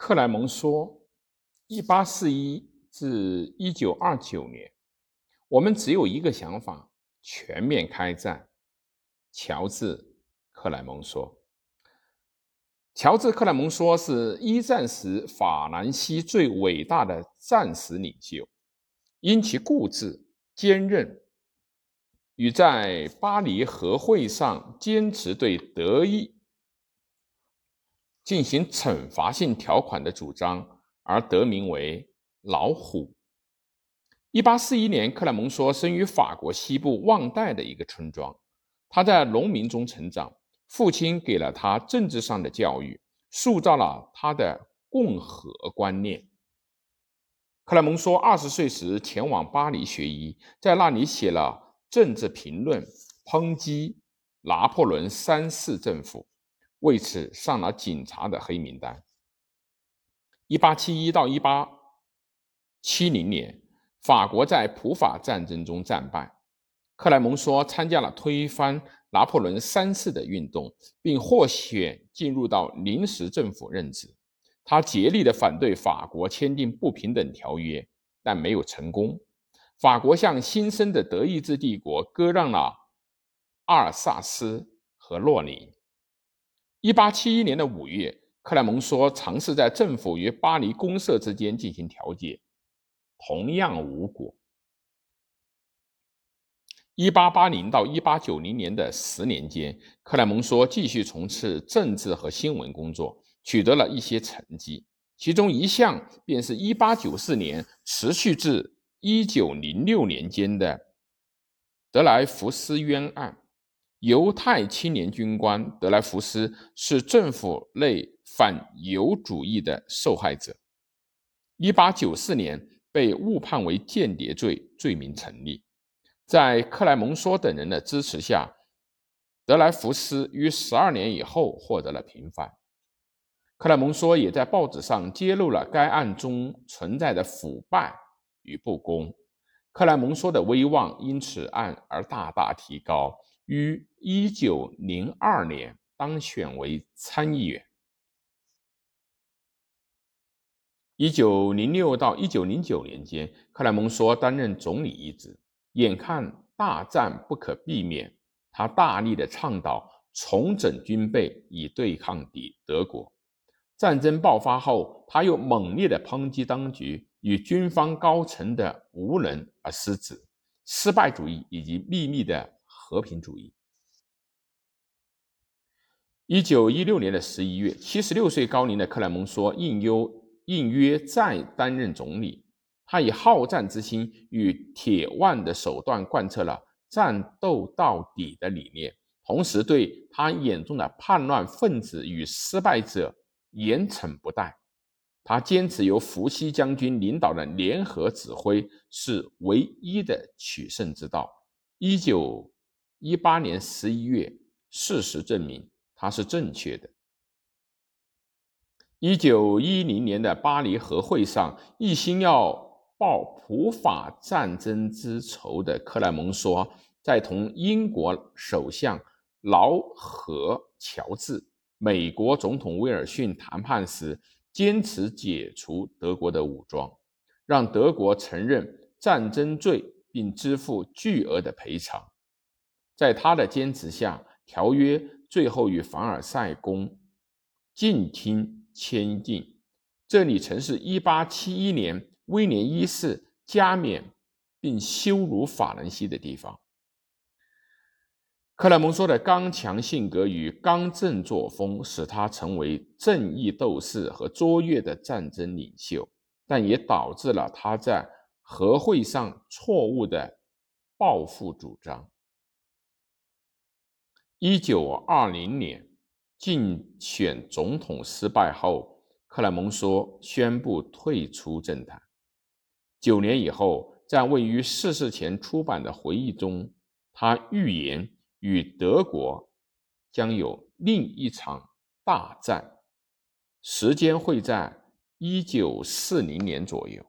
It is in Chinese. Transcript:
克莱蒙梭，一八四一至一九二九年，我们只有一个想法：全面开战。乔治·克莱蒙梭。乔治·克莱蒙梭是一战时法兰西最伟大的战时领袖，因其固执、坚韧与在巴黎和会上坚持对德意。进行惩罚性条款的主张而得名为“老虎”。一八四一年，克莱蒙梭生于法国西部旺代的一个村庄。他在农民中成长，父亲给了他政治上的教育，塑造了他的共和观念。克莱蒙梭二十岁时前往巴黎学医，在那里写了政治评论，抨击拿破仑三世政府。为此上了警察的黑名单。一八七一到一八七零年，法国在普法战争中战败。克莱蒙梭参加了推翻拿破仑三世的运动，并获选进入到临时政府任职。他竭力的反对法国签订不平等条约，但没有成功。法国向新生的德意志帝国割让了阿尔萨斯和洛林。一八七一年的五月，克莱蒙梭尝试在政府与巴黎公社之间进行调解，同样无果。一八八零到一八九零年的十年间，克莱蒙梭继续从事政治和新闻工作，取得了一些成绩。其中一项便是一八九四年持续至一九零六年间的德莱福斯冤案。犹太青年军官德莱福斯是政府内反犹主义的受害者。一八九四年被误判为间谍罪，罪名成立。在克莱蒙梭等人的支持下，德莱福斯于十二年以后获得了平反。克莱蒙梭也在报纸上揭露了该案中存在的腐败与不公，克莱蒙梭的威望因此案而大大提高。于一九零二年当选为参议员。一九零六到一九零九年间，克莱蒙梭担任总理一职。眼看大战不可避免，他大力的倡导重整军备以对抗敌德国。战争爆发后，他又猛烈的抨击当局与军方高层的无能而失职、失败主义以及秘密的。和平主义。一九一六年的十一月，七十六岁高龄的克莱蒙梭应优应约再担任总理。他以好战之心与铁腕的手段贯彻了战斗到底的理念，同时对他眼中的叛乱分子与失败者严惩不贷。他坚持由伏羲将军领导的联合指挥是唯一的取胜之道。一九一八年十一月，事实证明他是正确的。一九一零年的巴黎和会上，一心要报普法战争之仇的克莱蒙梭，在同英国首相劳合乔治、美国总统威尔逊谈判时，坚持解除德国的武装，让德国承认战争罪，并支付巨额的赔偿。在他的坚持下，条约最后与凡尔赛宫静听签订。这里曾是1871年威廉一世加冕并羞辱法兰西的地方。克莱蒙梭的刚强性格与刚正作风，使他成为正义斗士和卓越的战争领袖，但也导致了他在和会上错误的抱负主张。一九二零年竞选总统失败后，克莱蒙梭宣布退出政坛。九年以后，在位于逝世前出版的回忆中，他预言与德国将有另一场大战，时间会在一九四零年左右。